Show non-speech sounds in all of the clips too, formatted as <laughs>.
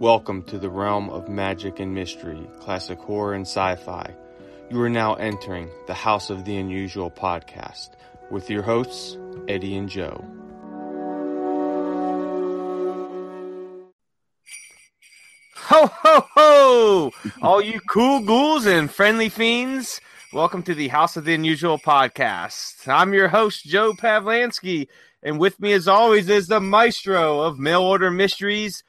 Welcome to the realm of magic and mystery, classic horror and sci fi. You are now entering the House of the Unusual podcast with your hosts, Eddie and Joe. Ho, ho, ho! All you cool ghouls and friendly fiends, welcome to the House of the Unusual podcast. I'm your host, Joe Pavlansky, and with me, as always, is the maestro of mail order mysteries,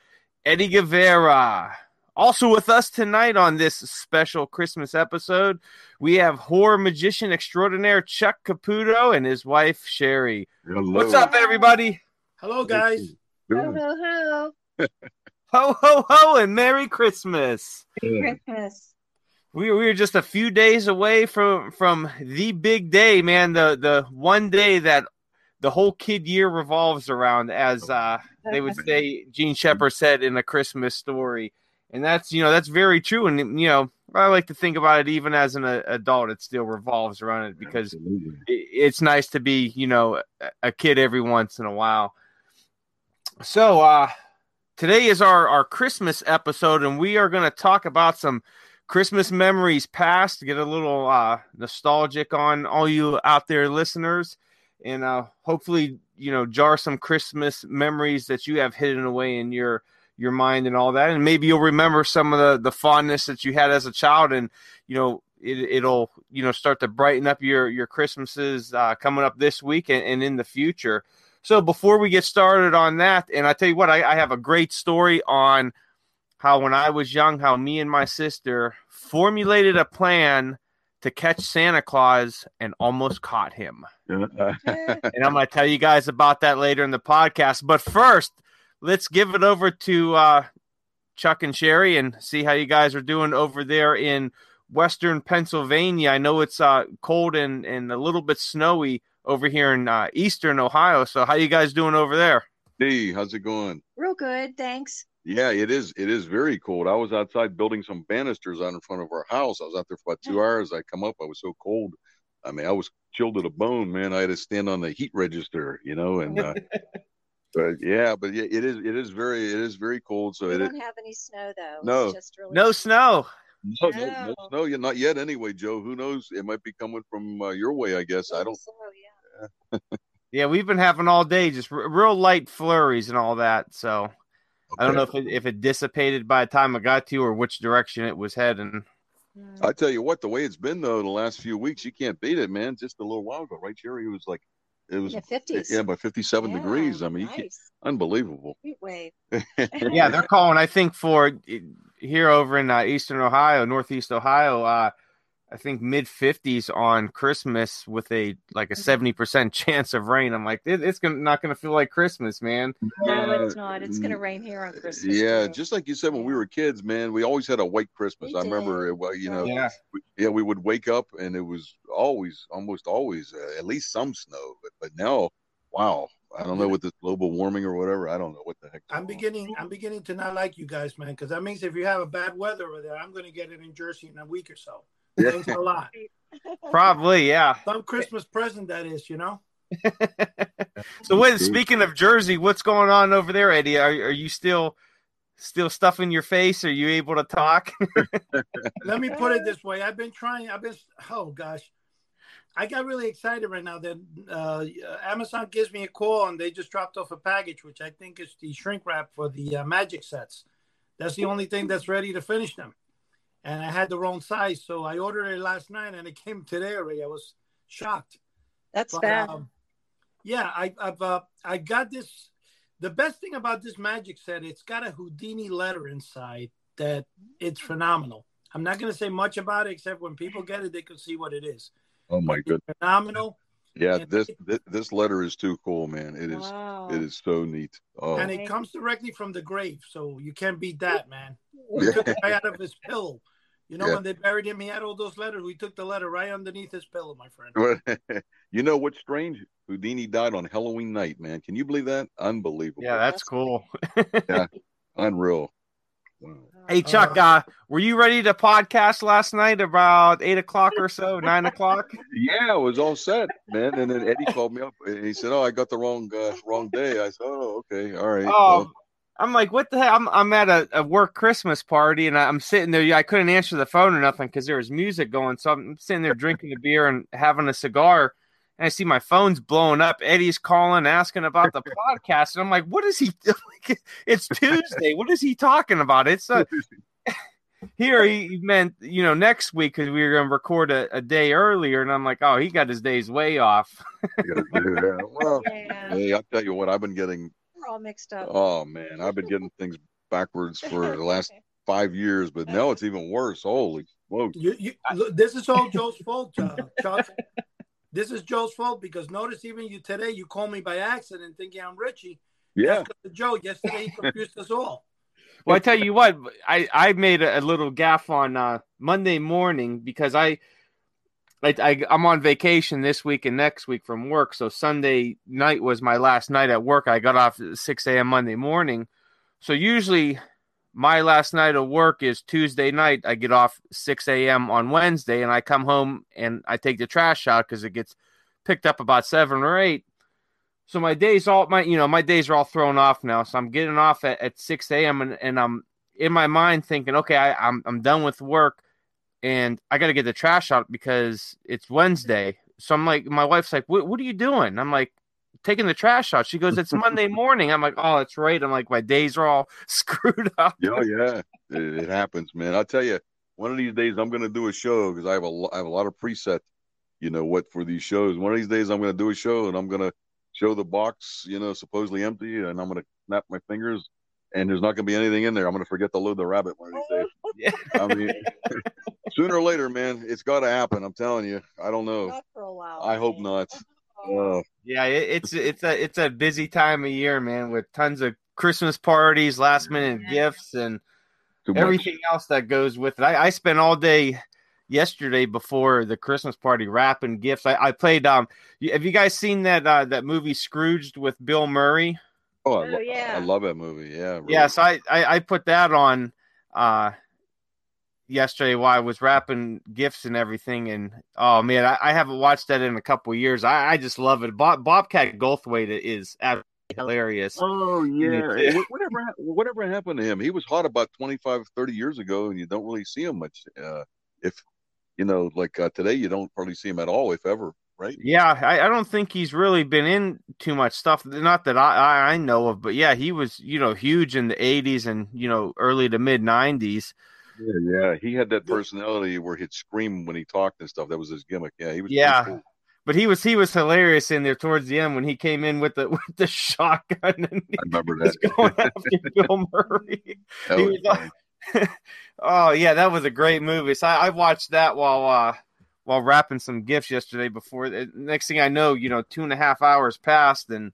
Eddie Guevara. Also with us tonight on this special Christmas episode, we have horror magician extraordinaire Chuck Caputo and his wife Sherry. Hello. What's up, everybody? Hello, guys. Ho ho ho! Ho ho ho and Merry Christmas. Christmas. We we were just a few days away from from the big day, man. The the one day that the whole kid year revolves around, as uh, they would <laughs> say. Jean Shepherd said in a Christmas story, and that's you know that's very true. And you know I like to think about it even as an uh, adult, it still revolves around it because it- it's nice to be you know a- a kid every once in a while. So uh, today is our our Christmas episode, and we are going to talk about some Christmas memories past. Get a little uh, nostalgic on all you out there listeners, and uh, hopefully you know jar some Christmas memories that you have hidden away in your your mind and all that, and maybe you'll remember some of the the fondness that you had as a child, and you know it, it'll you know start to brighten up your your Christmases uh, coming up this week and, and in the future. So before we get started on that, and I tell you what, I, I have a great story on how when I was young, how me and my sister formulated a plan to catch Santa Claus and almost caught him. <laughs> And I'm going to tell you guys about that later in the podcast. But first, let's give it over to uh, Chuck and Sherry and see how you guys are doing over there in Western Pennsylvania. I know it's uh, cold and, and a little bit snowy over here in uh, Eastern Ohio. So, how you guys doing over there? hey, how's it going? Real good, thanks. Yeah, it is. It is very cold. I was outside building some banisters out in front of our house. I was out there for about two hours. I come up. I was so cold. I mean, I was chilled to the bone, man. I had to stand on the heat register, you know. And uh, <laughs> but yeah, but yeah, it is. It is very. It is very cold. So We it. don't have any snow though. No. Just really No snow. No, no, no, No. no, yeah, not yet. Anyway, Joe. Who knows? It might be coming from uh, your way. I guess. I don't. slow, yeah. <laughs> Yeah, we've been having all day just r- real light flurries and all that. So I don't know if it, if it dissipated by the time I got to you or which direction it was heading. I tell you what, the way it's been though, the last few weeks, you can't beat it, man. Just a little while ago, right, Sherry? It was like, it was In the fifties. yeah, by fifty-seven degrees. I mean, you can't, nice. unbelievable. Heat wave. <laughs> Yeah, they're calling. I think for here over in uh, Eastern Ohio, Northeast Ohio. Uh, I think mid fifties on Christmas with a like a seventy percent <laughs> chance of rain. I'm like, it, it's gonna, not going to feel like Christmas, man. No, it's not. It's gonna rain here on Christmas. Yeah, too. just like you said when we were kids, man, we always had a white Christmas. We I remember, it, well, you know, Yeah. we, yeah, we would wake up and it was always, almost always, uh, at least some snow. But but now, wow, I don't know what this global warming or whatever. I don't know what the heck. I'm beginning. I'm beginning to not like you guys, man, because that means if you have a bad weather over there, I'm going to get it in Jersey in a week or so. Thanks a lot. <laughs> Probably, yeah. Some Christmas present that is, you know. <laughs> So, when speaking of Jersey, what's going on over there, Eddie? Are are you still still stuffing your face? Are you able to talk? <laughs> Let me put it this way: I've been trying. I've been. Oh gosh, I got really excited right now that uh, Amazon gives me a call and they just dropped off a package, which I think is the shrink wrap for the uh, magic sets. That's the only thing that's ready to finish them. And I had the wrong size, so I ordered it last night and it came today already. I was shocked. That's But, bad. um, yeah, I, I've uh, I got this. The best thing about this magic set, it's got a Houdini letter inside that it's phenomenal. I'm not going to say much about it except when people get it, they can see what it is. Oh my It's goodness. phenomenal, Yeah, And this, it- this this letter is too cool, man. It is wow. it is so neat. Oh, and it comes directly from the grave, so you can't beat that, man. We took it right out of his pillow. You know, Yeah. when they buried him, he had all those letters. We took the letter right underneath his pillow, my friend. <laughs> you know what's strange? Houdini died on Halloween night, man. Can you believe that? Unbelievable. yeah, that's cool. <laughs> yeah, Unreal. Wow. Hey Chuck, uh, were you ready to podcast last night about eight o'clock or so, nine o'clock? <laughs> Yeah, it was all set, man. And then Eddie called me up. and He said, "Oh, I got the wrong uh, wrong day." I said, "Oh, okay, all right." Oh, Well, I'm like, what the hell? I'm I'm at a, a work Christmas party and I'm sitting there. I couldn't answer the phone or nothing because there was music going. So I'm sitting there drinking a beer and having a cigar. And I see my phone's blowing up. Eddie's calling, asking about the podcast, and I'm like, "What is he <laughs> doing? It's Tuesday. What is he talking about?" It's uh, a, <laughs> here he meant you know next week because we were going to record a, a, day earlier, and I'm like, "Oh, he got his days way off." yeah. Well, Yeah. hey, I'll tell you what, I've been getting. We're all mixed up. Oh man, I've been getting things backwards for the last <laughs> five years, but now it's even worse. Holy smokes! You, you, look, this is all Joe's fault, uh, Chuck. This is Joe's fault because notice even you today you called me by accident thinking I'm Richie. Yeah, That's 'cause Joe. Yesterday he <laughs> confused us all. Well, I tell you what, I I made a, a little gaff on uh, Monday morning because I, I, I I'm on vacation this week and next week from work. So Sunday night was my last night at work. I got off at six a.m. Monday morning. So usually my last night of work is Tuesday night. I get off six a.m. on Wednesday, and I come home and I take the trash out because it gets picked up about seven or eight. So my days all my you know my days are all thrown off now. So I'm getting off at, at six a.m. and and I'm in my mind thinking, okay, I, I'm I'm done with work, and I got to get the trash out because it's Wednesday. So I'm like, my wife's like, what What are you doing? I'm like, taking the trash out. She goes, it's Monday <laughs> morning. I'm like, oh, that's right. I'm like, my days are all <laughs> screwed up. yeah, oh, yeah. It, it happens, man. I'll tell you, one of these days I'm going to do a show because I have a I have a lot of preset, you know, what for these shows. One of these days I'm going to do a show and I'm going to show the box, you know, supposedly empty, and I'm going to snap my fingers. And there's not going to be anything in there. I'm going to forget to load the rabbit one of these days. <laughs> Yeah. I mean, <laughs> sooner or later, man, it's got to happen. I'm telling you. I don't know. Not for a while. I hope not. Oh, <laughs> Yeah, it, it's it's a it's a busy time of year, man, with tons of Christmas parties, last minute Yeah. gifts, and too much. everything else that goes with it. I, I spent all day yesterday before the Christmas party wrapping gifts. I, I played. Um, have you guys seen that uh, that movie Scrooged with Bill Murray? Oh, I, Oh, yeah. I love that movie. Yeah. really. Yeah, so I, I I put that on uh yesterday while I was wrapping gifts and everything, and oh man, I, I haven't watched that in a couple of years. I, I just love it. Bob, Bobcat Goldthwait is absolutely hilarious. Oh yeah. <laughs> Yeah. Whatever whatever happened to him? He was hot about 25, 30 years ago, and you don't really see him much. Uh, if you know, like uh, today, you don't probably see him at all, if ever. Right? Yeah, I, I don't think he's really been in too much stuff. Not that I, I, know of, but yeah, he was you know huge in the '80s and you know early to mid '90s. Yeah, yeah. He had that personality where he'd scream when he talked and stuff. That was his gimmick. Yeah, he was. Yeah. cool. But he was he was hilarious in there towards the end when he came in with the <laughs> with the shotgun and I remember that. going after <laughs> Bill Murray. Was was funny. <laughs> oh yeah, that was a great movie. So I, I watched that while uh while wrapping some gifts yesterday. Before the next thing I know, you know, two and a half hours passed, and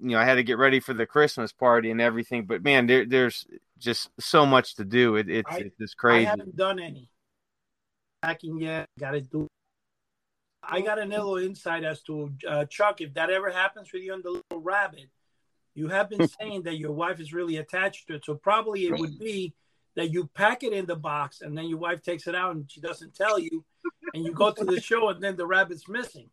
you know I had to get ready for the Christmas party and everything. But man, there, there's just so much to do. It, it's I- it's crazy. I haven't done any packing yet. Got to do. I got a little insight as to uh, Chuck. If that ever happens with you on the little rabbit, you have been saying that your wife is really attached to it. So probably it would be that you pack it in the box and then your wife takes it out and she doesn't tell you, and you go to the show and then the rabbit's missing.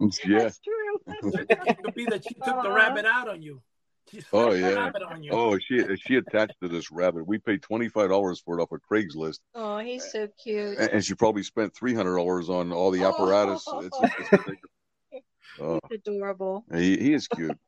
Yeah. <laughs> That's true. It could be that she took the rabbit out on you. She Oh, yeah. on you. Oh, she she attached to this rabbit. We paid twenty five dollars for it off of Craigslist, Oh, he's so cute. and, and she probably spent three hundred dollars on all the apparatus. It's, it's oh. ridiculous. <laughs> Oh, He's adorable. he, he is cute.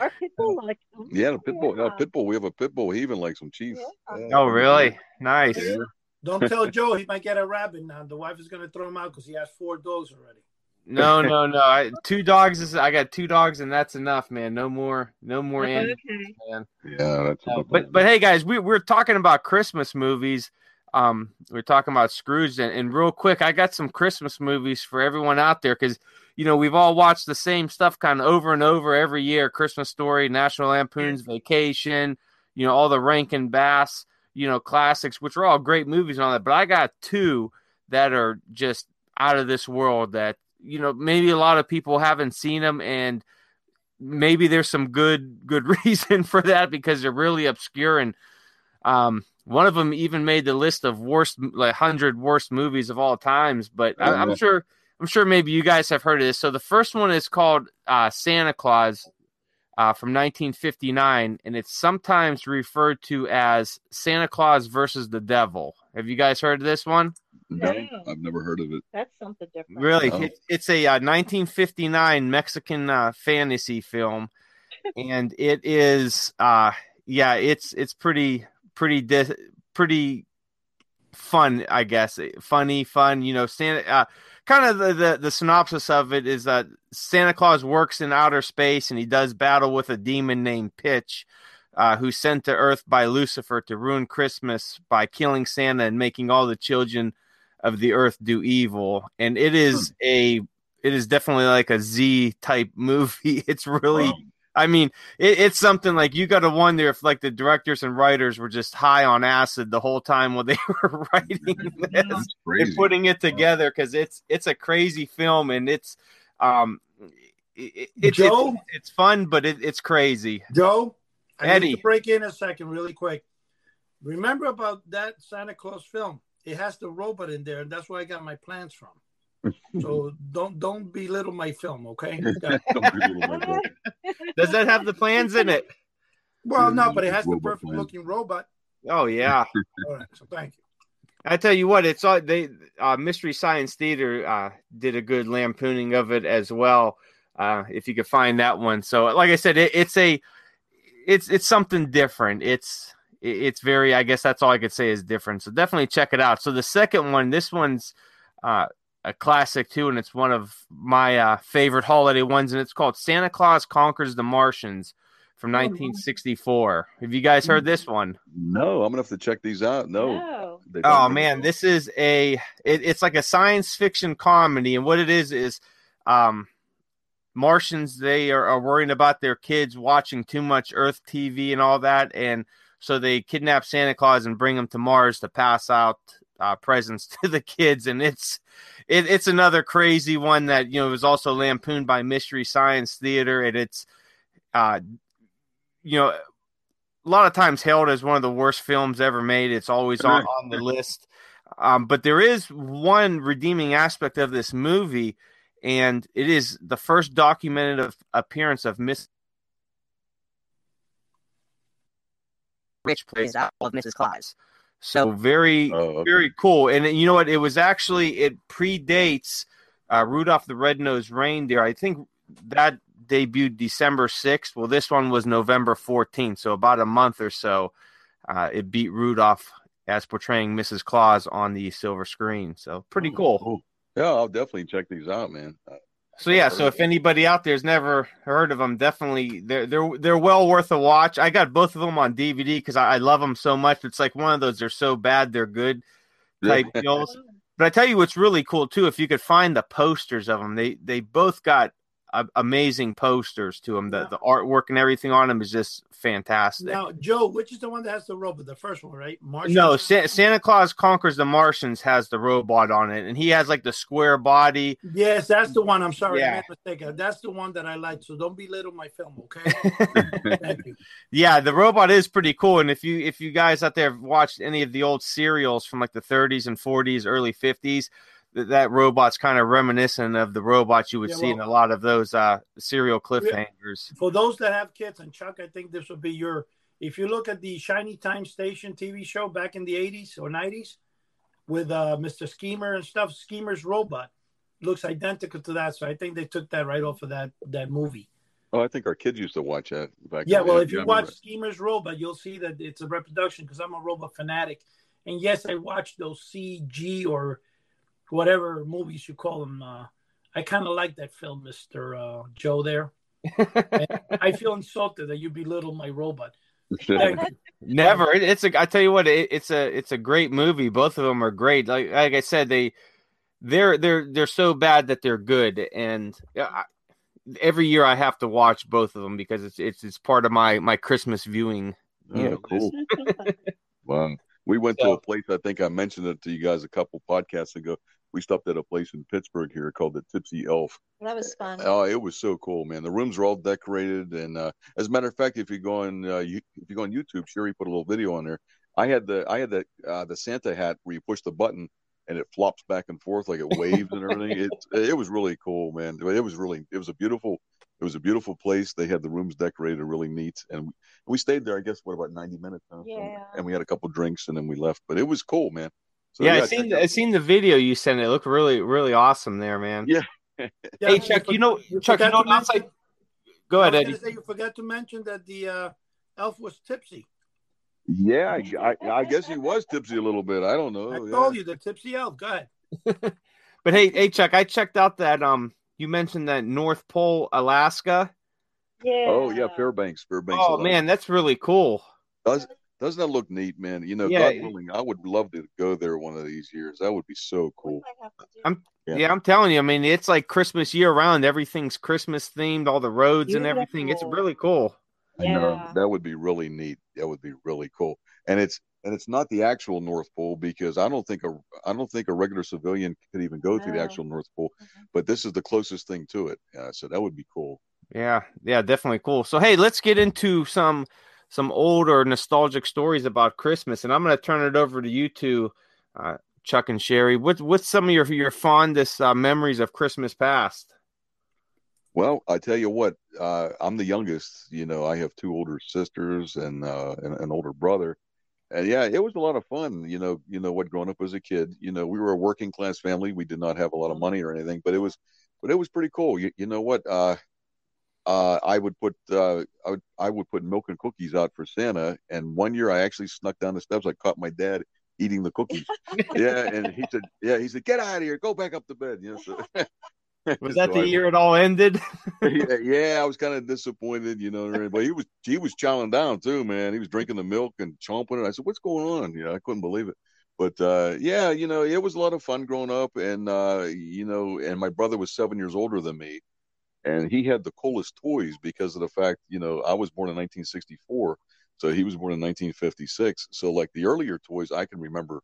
Our people like him. Yeah, the pit bull. Yeah. Yeah, pit bull. We have a pit bull. He even likes some cheese. Yeah. Yeah. oh really? Nice. Yeah. Don't tell <laughs> Joe he might get a rabbit now. The wife is going to throw him out because he has four dogs already. No, no, no. I, two dogs is I got two dogs and that's enough, man. No more, no more animals, Okay. man. Yeah, that's. Uh, but but hey guys, we we're talking about Christmas movies. Um, we're talking about Scrooge, and, and real quick, I got some Christmas movies for everyone out there because you know we've all watched the same stuff kind of over and over every year: Christmas Story, National Lampoon's Vacation, you know all the Rankin Bass, you know classics, which are all great movies and all that. But I got two that are just out of this world that you know maybe a lot of people haven't seen them and maybe there's some good good <laughs> reason for that because they're really obscure and um one of them even made the list of worst like 100 worst movies of all times but I, i'm sure i'm sure maybe you guys have heard of this so the first one is called uh santa claus uh, from 1959, and it's sometimes referred to as Santa Claus versus the Devil. Have you guys heard of this one? No, No. I've never heard of it. That's something different. Really, No. it's, it's a uh, 1959 Mexican uh, fantasy film, <laughs> and it is, uh, yeah, it's it's pretty pretty di- pretty fun, I guess. Funny, fun. You know, Santa. Kind of the, the the synopsis of it is that Santa Claus works in outer space and he does battle with a demon named Pitch. Uh, who's sent to Earth by Lucifer to ruin Christmas by killing Santa and making all the children of the earth do evil and it is a it is definitely like a z type <laughs> movie it's really Wow. I mean it, it's something like you got to wonder if like the directors and writers were just high on acid the whole time while they <laughs> were writing <laughs> this and putting it together because it's it's a crazy film and it's um it, it, Joe? it's, it's fun but it, it's crazy Joe, I Eddie. need to break in a second, really quick. Remember about that Santa Claus film? It has the robot in there, and that's where I got my plans from. So <laughs> don't don't belittle my film, okay? <laughs> Don't my boy. <laughs> does that have the plans in it well, no, but it has the perfect plans. looking robot. oh yeah All right, so thank you. I tell you what, it's all they uh, Mystery Science Theater uh, did a good lampooning of it as well. Uh, if you could find that one, so like I said, it, it's a it's it's something different. It's it's very I guess that's all I could say is different. So definitely check it out. So the second one, this one's uh, a classic too, and it's one of my uh, favorite holiday ones, and it's called Santa Claus Conquers the Martians from Oh, 1964. Have you guys heard this one? No, I'm gonna have to check these out. No. No. Oh man, this is a it, it's like a science fiction comedy, and what it is is um Martians they are, are worrying about their kids watching too much Earth TV and all that, and so they kidnap Santa Claus and bring him to Mars to pass out uh, presents <laughs> to the kids, and it's it, it's another crazy one that you know was also lampooned by Mystery Science Theater, and it's uh you know a lot of times hailed as one of the worst films ever made. It's always on, on the list. Um, but there is one redeeming aspect of this movie, and it is the first documented of, appearance of Miss Rich plays out of Mrs. Claus. So very, Oh, okay. very cool. And you know what? It was actually it predates uh, Rudolph the Red-Nosed Reindeer. I think that debuted December 6th. Well, this one was November 14th, so about a month or so. Uh, it beat Rudolph as portraying Mrs. Claus on the silver screen. So pretty cool. Yeah, I'll definitely check these out, man. So yeah, so if anybody out there's never heard of them, definitely they're they're they're well worth a watch. I got both of them on DVD because I, I love them so much. It's like one of those they're so bad they're good type deals. But I tell you what's really cool too, if you could find the posters of them, they they both got uh, amazing posters to them. The Yeah. the artwork and everything on them is just fantastic. Now, Joe, which is the one that has the robot? The first one, right? Martian? No, Sa- Santa Claus Conquers the Martians has the robot on it, and he has like the square body. Yes, that's the one. I'm sorry, Yeah. I made a mistake. That's the one that I like. So don't belittle my film, okay? <laughs> Thank you. Yeah, the robot is pretty cool. And if you if you guys out there have watched any of the old serials from like the 30s and 40s, early 50s, that, that robot's kind of reminiscent of the robots you would Yeah, see in a lot of those uh serial cliffhangers. For those that have kids, and Chuck, I think this would be your. If you look at the Shining Time Station TV show back in the 80s or 90s with uh, Mr. Schemer and stuff, Schemer's robot looks identical to that. So I think they took that right off of that that movie. Oh, I think our kids used to watch that back. Yeah, in well, if you I watch remember. Schemer's Robot, you'll see that it's a reproduction because I'm a robot fanatic. And yes, I watched those CG or whatever movies you call them. Uh, I kind of like that film, Mister uh, Joe. There, <laughs> I feel insulted that you belittle my robot. Thank. Never. It, it's a. I tell you what. It, it's a. It's a great movie. Both of them are great. Like like I said, they they're they're they're so bad that they're good. And uh, I, every year I have to watch both of them because it's it's it's part of my my Christmas viewing. Oh, Yeah. cool. <laughs> Wow. We went to a place, I think I mentioned it to you guys a couple podcasts ago. We stopped at a place in Pittsburgh here called the Tipsy Elf. that was fun. Oh, it was so cool, man. The rooms were all decorated. And uh, as a matter of fact, if you go on uh, you, if you go on YouTube, Sherry put a little video on there. I had the I had the uh, the Santa hat where you push the button and it flops back and forth like it waves and everything. <laughs> It it was really cool, man. It was really it was a beautiful It was a beautiful place. They had the rooms decorated really neat, and we, we stayed there. I guess what about ninety minutes? Huh? Yeah. And we had a couple drinks, and then we left. But it was cool, man. So, yeah, I seen out- I seen the video you sent. It looked really really awesome there, man. Yeah. Yeah, <laughs> Hey Chuck, you know you Chuck, you know to outside. mention- Go I ahead, was Eddie. say you forgot to mention that the uh, elf was tipsy. Yeah, I, I, I guess he was tipsy a little bit. I don't know. I yeah. told you the tipsy elf. Go ahead. <laughs> But hey, hey Chuck, I checked out that um you mentioned that North Pole, Alaska. Yeah. Oh yeah, Fairbanks, Fairbanks. Oh Alaska. man, that's really cool. Does doesn't that look neat, man? You know, Yeah. God willing, I would love to go there one of these years. That would be so cool. might have to do I'm- Yeah. Yeah. I'm telling you, I mean, it's like Christmas year round. Everything's Christmas themed, all the roads and everything. It's really cool. I know Yeah. that would be really neat. That would be really cool. And it's and it's not the actual North Pole because I don't think a I don't think a regular civilian could even go to the actual North Pole. Mhm. But this is the closest thing to it. Uh, so that would be cool. Yeah, yeah, definitely cool. So hey, let's get into some some old or nostalgic stories about Christmas, and I'm going to turn it over to you two, uh, Chuck and Sherry. What what's some of your your fondest uh, memories of Christmas past? Well, I tell you what, uh, I'm the youngest. You know, I have two older sisters and uh, and an older brother, and yeah, it was a lot of fun. You know, you know what, growing up as a kid, you know, we were a working class family. We did not have a lot of money or anything, but it was, but it was pretty cool. You, you know what? Uh, I would put uh, I would I would put milk and cookies out for Santa, and one year I actually snuck down the steps. I caught my dad eating the cookies. <laughs> yeah, and he said, yeah, he said, get out of here, go back up to bed. You know, so, <laughs> Was that so the I- year it all ended? <laughs> yeah, yeah, I was kind of disappointed, you know. But he was he was chowing down too, man. He was drinking the milk and chomping it. I said, "What's going on?" You know, I couldn't believe it. But uh, yeah, you know, it was a lot of fun growing up, and uh, you know, and my brother was seven years older than me, and he had the coolest toys because of the fact, you know, I was born in 1964, so he was born in 1956. So like the earlier toys I can remember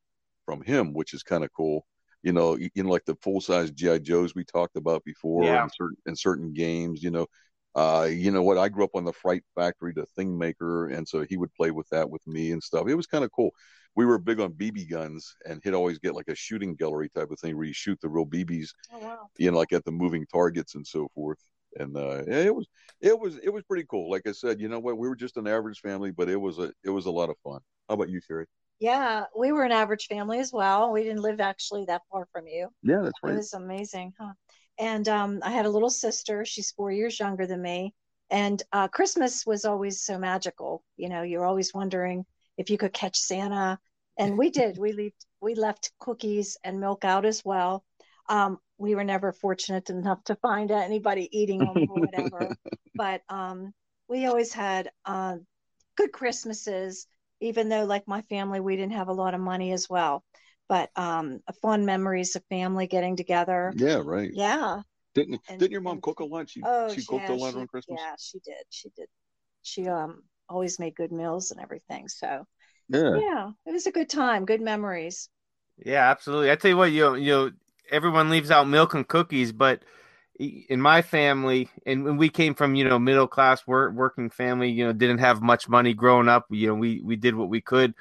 from him, which is kind of cool. You know, you you know, like the full size GI Joes we talked about before, Yeah. and certain in certain games. You know, uh, you know what? I grew up on the Fright Factory, the Thing Maker, and so he would play with that with me and stuff. It was kind of cool. We were big on BB guns, and he'd always get like a shooting gallery type of thing where you shoot the real BBs, Oh, wow. you know, like at the moving targets and so forth. And uh, it was it was it was pretty cool. Like I said, you know what? We were just an average family, but it was a it was a lot of fun. How about you, Sherry? Yeah, we were an average family as well. We didn't live actually that far from you. Yeah, that's right. It was amazing, huh? And um, I had a little sister. She's four years younger than me. And uh, Christmas was always so magical. You know, you're always wondering if you could catch Santa. And we did. We left we left cookies and milk out as well. Um, we were never fortunate enough to find anybody eating them or whatever. <laughs> but um, we always had uh, good Christmases, even though, like my family, we didn't have a lot of money as well. But um, fond memories of family getting together. Yeah, right. Yeah. Didn't And- didn't your mom and- cook a lunch? She, Oh, she cooked yeah, a lot she- on Christmas. Yeah, she did. She did. She um always made good meals and everything. So Yeah. yeah, it was a good time. Good memories. Yeah, absolutely. I tell you what, you know, you know, everyone leaves out milk and cookies, but in my family, and when we came from you know middle class work, working family, you know, didn't have much money growing up. You know, we we did what we could,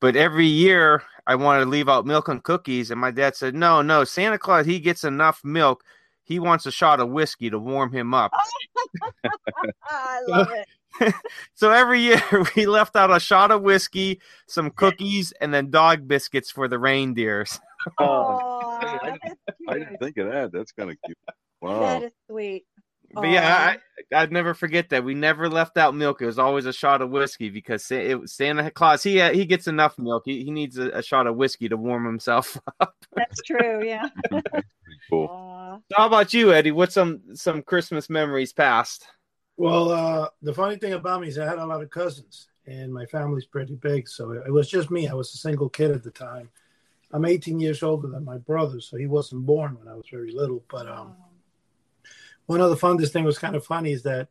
but every year I wanted to leave out milk and cookies, and my dad said, "No, no, Santa Claus he gets enough milk. He wants a shot of whiskey to warm him up." <laughs> I love it. <laughs> So every year <laughs> we left out a shot of whiskey, some cookies, and then dog biscuits for the reindeers. Oh, I that's I didn't think of that. That's kind of cute. Wow. That is sweet. But yeah, I, I'd never forget that. We never left out milk. It was always a shot of whiskey because Sa- it, Santa Claus he he gets enough milk. He, he needs a, a shot of whiskey to warm himself <laughs> up. That's true. Yeah. <laughs> Cool. Aw. So how about you, Eddie? What's some some Christmas memories past? Well, uh, the funny thing about me is I had a lot of cousins, and my family's pretty big, so it was just me. I was a single kid at the time. I'm 18 years older than my brother, so he wasn't born when I was very little. But um, one of the funnest thing was kind of funny is that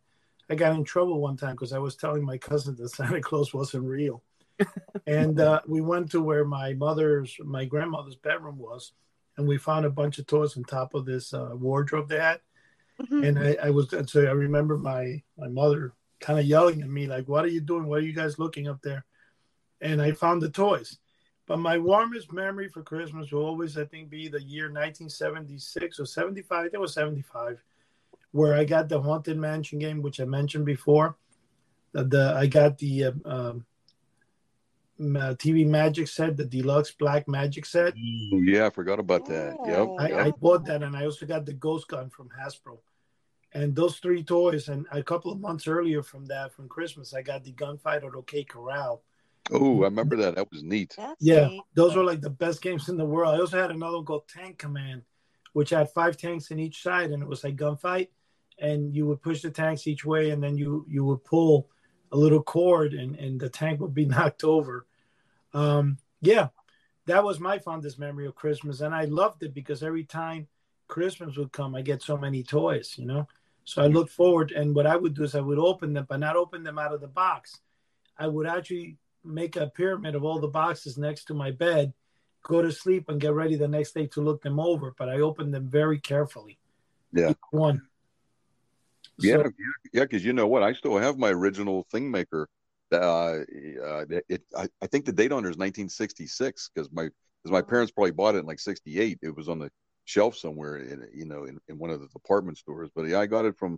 I got in trouble one time because I was telling my cousin that Santa Claus wasn't real. <laughs> and uh, we went to where my mother's, my grandmother's bedroom was, and we found a bunch of toys on top of this uh, wardrobe they had. Mhm. And I, I was, so I remember my my mother kind of yelling at me like, "What are you doing? What are you guys looking up there?" And I found the toys. But my warmest memory for Christmas will always, I think, be the year 1976 or 75. I think it was 75 where I got the Haunted Mansion game, which I mentioned before. The, the I got the uh, um, uh, TV Magic set, the deluxe Black Magic set. Ooh, yeah, I forgot about that. Yep. I, yep. I bought that, and I also got the Ghost Gun from Hasbro. And those three toys, and a couple of months earlier from that, from Christmas, I got the Gunfighter OK Corral. Oh, I remember that. That was neat. That's Yeah, neat. those were like the best games in the world. I also had another one called Tank Command, which had five tanks in each side, and it was like gunfight. And you would push the tanks each way, and then you you would pull a little cord, and and the tank would be <laughs> knocked over. Um, yeah, that was my fondest memory of Christmas, and I loved it because every time Christmas would come, I get so many toys, you know. So I looked forward, and what I would do is I would open them, but not open them out of the box. I would actually make a pyramid of all the boxes next to my bed, go to sleep, and get ready the next day to look them over. But I opened them very carefully. Yeah. One. Yeah, So- yeah, because you know what? I still have my original thing maker. Uh, uh, it, I, I think the date on it is 1966 because my because my parents probably bought it in like 68. It was on the shelf somewhere in you know in, in one of the department stores. But yeah, I got it from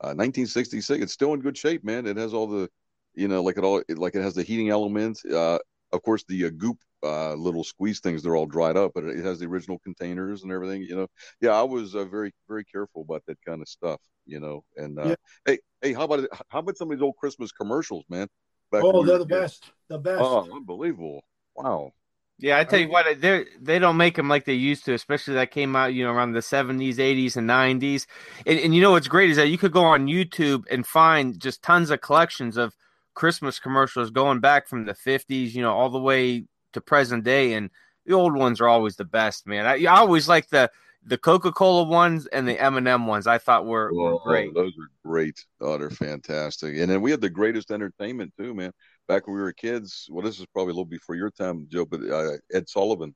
uh, 1966. It's still in good shape, man. It has all the you know like it all like it has the heating element. Uh, of course, the uh, goop uh, little squeeze things they're all dried up, but it has the original containers and everything. You know, yeah, I was uh, very very careful about that kind of stuff. You know, and uh, Yeah. hey hey, how about how about some of these old Christmas commercials, man? Back Oh, they're the kids. best. The best. Oh, unbelievable! Wow. Yeah, I tell you what, they they don't make them like they used to, especially that came out, you know, around the seventies, eighties, and nineties. And, and you know what's great is that you could go on YouTube and find just tons of collections of Christmas commercials going back from the fifties, you know, all the way to present day. And the old ones are always the best, man. I, I always like the the Coca Cola ones and the M and m ones. I thought were, were Oh, great. those are great. Oh, they're fantastic. And then we had the greatest entertainment too, man. Back when we were kids. Well, this is probably a little before your time, Joe, but uh, Ed Sullivan.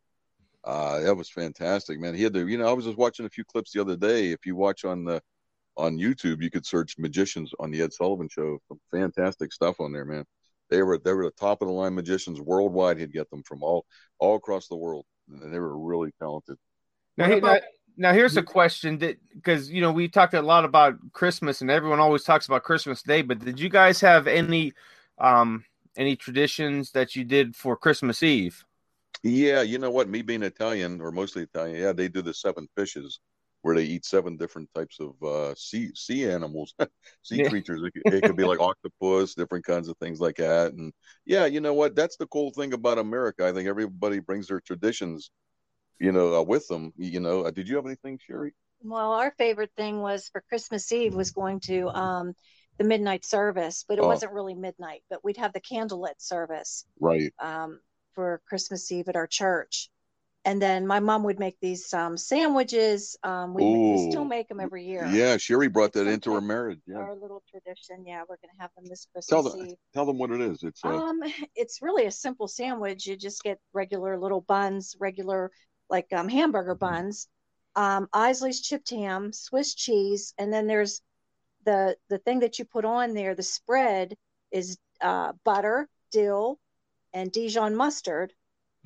Uh, that was fantastic, man. He had the, you know, I was just watching a few clips the other day. If you watch on the on YouTube, you could search magicians on the Ed Sullivan Show. Some fantastic stuff on there, man. They were they were the top of the line magicians worldwide. He'd get them from all all across the world, and they were really talented. Now, What about- now, now here's a question that because you know we talked a lot about Christmas and everyone always talks about Christmas Day, but did you guys have any um any traditions that you did for Christmas Eve? Yeah, you know what? Me being Italian or mostly Italian, yeah, they do the seven fishes where they eat seven different types of uh, sea sea animals, <laughs> sea Yeah. creatures. It could, it could be like <laughs> octopus, different kinds of things like that. And yeah, you know what? That's the cool thing about America. I think everybody brings their traditions, you know, uh, with them. You know, uh, did you have anything, Sherry? Well, our favorite thing was for Christmas Eve was going to um, the midnight service, but it Oh. wasn't really midnight. But we'd have the candlelit service Right. um, for Christmas Eve at our church, and then my mom would make these um, sandwiches. Um, we, we still make them every year. Yeah, Sherry brought that into her marriage. Yeah. Our little tradition. Yeah, we're gonna have them this Christmas Tell them, Eve. tell them what it is. It's uh, Um, <laughs> it's really a simple sandwich. You just get regular little buns, regular like um, hamburger buns, um, Isaly's chipped ham, Swiss cheese, and then there's the the thing that you put on there. The spread is uh, butter, dill, and Dijon mustard,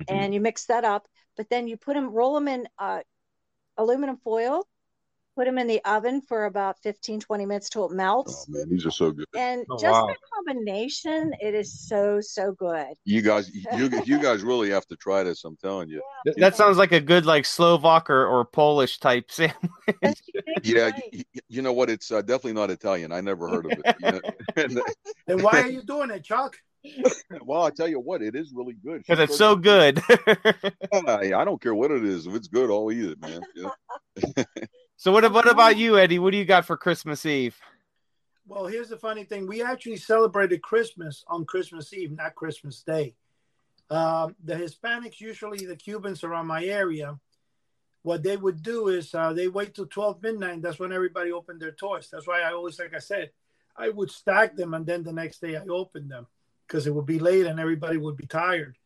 Mm-hmm. and you mix that up. But then you put them, roll them in uh, aluminum foil, put them in the oven for about 15, 20 minutes till it melts. oh melts. man, these are so good. And Oh, just wow. the combination, it is so so good. You guys, <laughs> you you guys really have to try this. I'm telling you. Th- That sounds like a good like Slovak or, or Polish type <laughs> sandwich. Yeah, right. y- y- you know what? It's uh, definitely not Italian. I never heard of it. You know? <laughs> and, why are you doing it, Chuck? Well, I tell you what, it is really good. Because it's so good. Yeah, I don't care what it is. If it's good, I'll eat it, man. Yeah. <laughs> so what what about you, Eddie? What do you got for Christmas Eve? Well, here's the funny thing. We actually celebrated Christmas on Christmas Eve, not Christmas Day. Um, the Hispanics, usually the Cubans around my area, what they would do is uh, they wait till 12 midnight. That's when everybody opened their toys. That's why I always, like I said, I would stack them and then the next day I opened them because it would be late and everybody would be tired.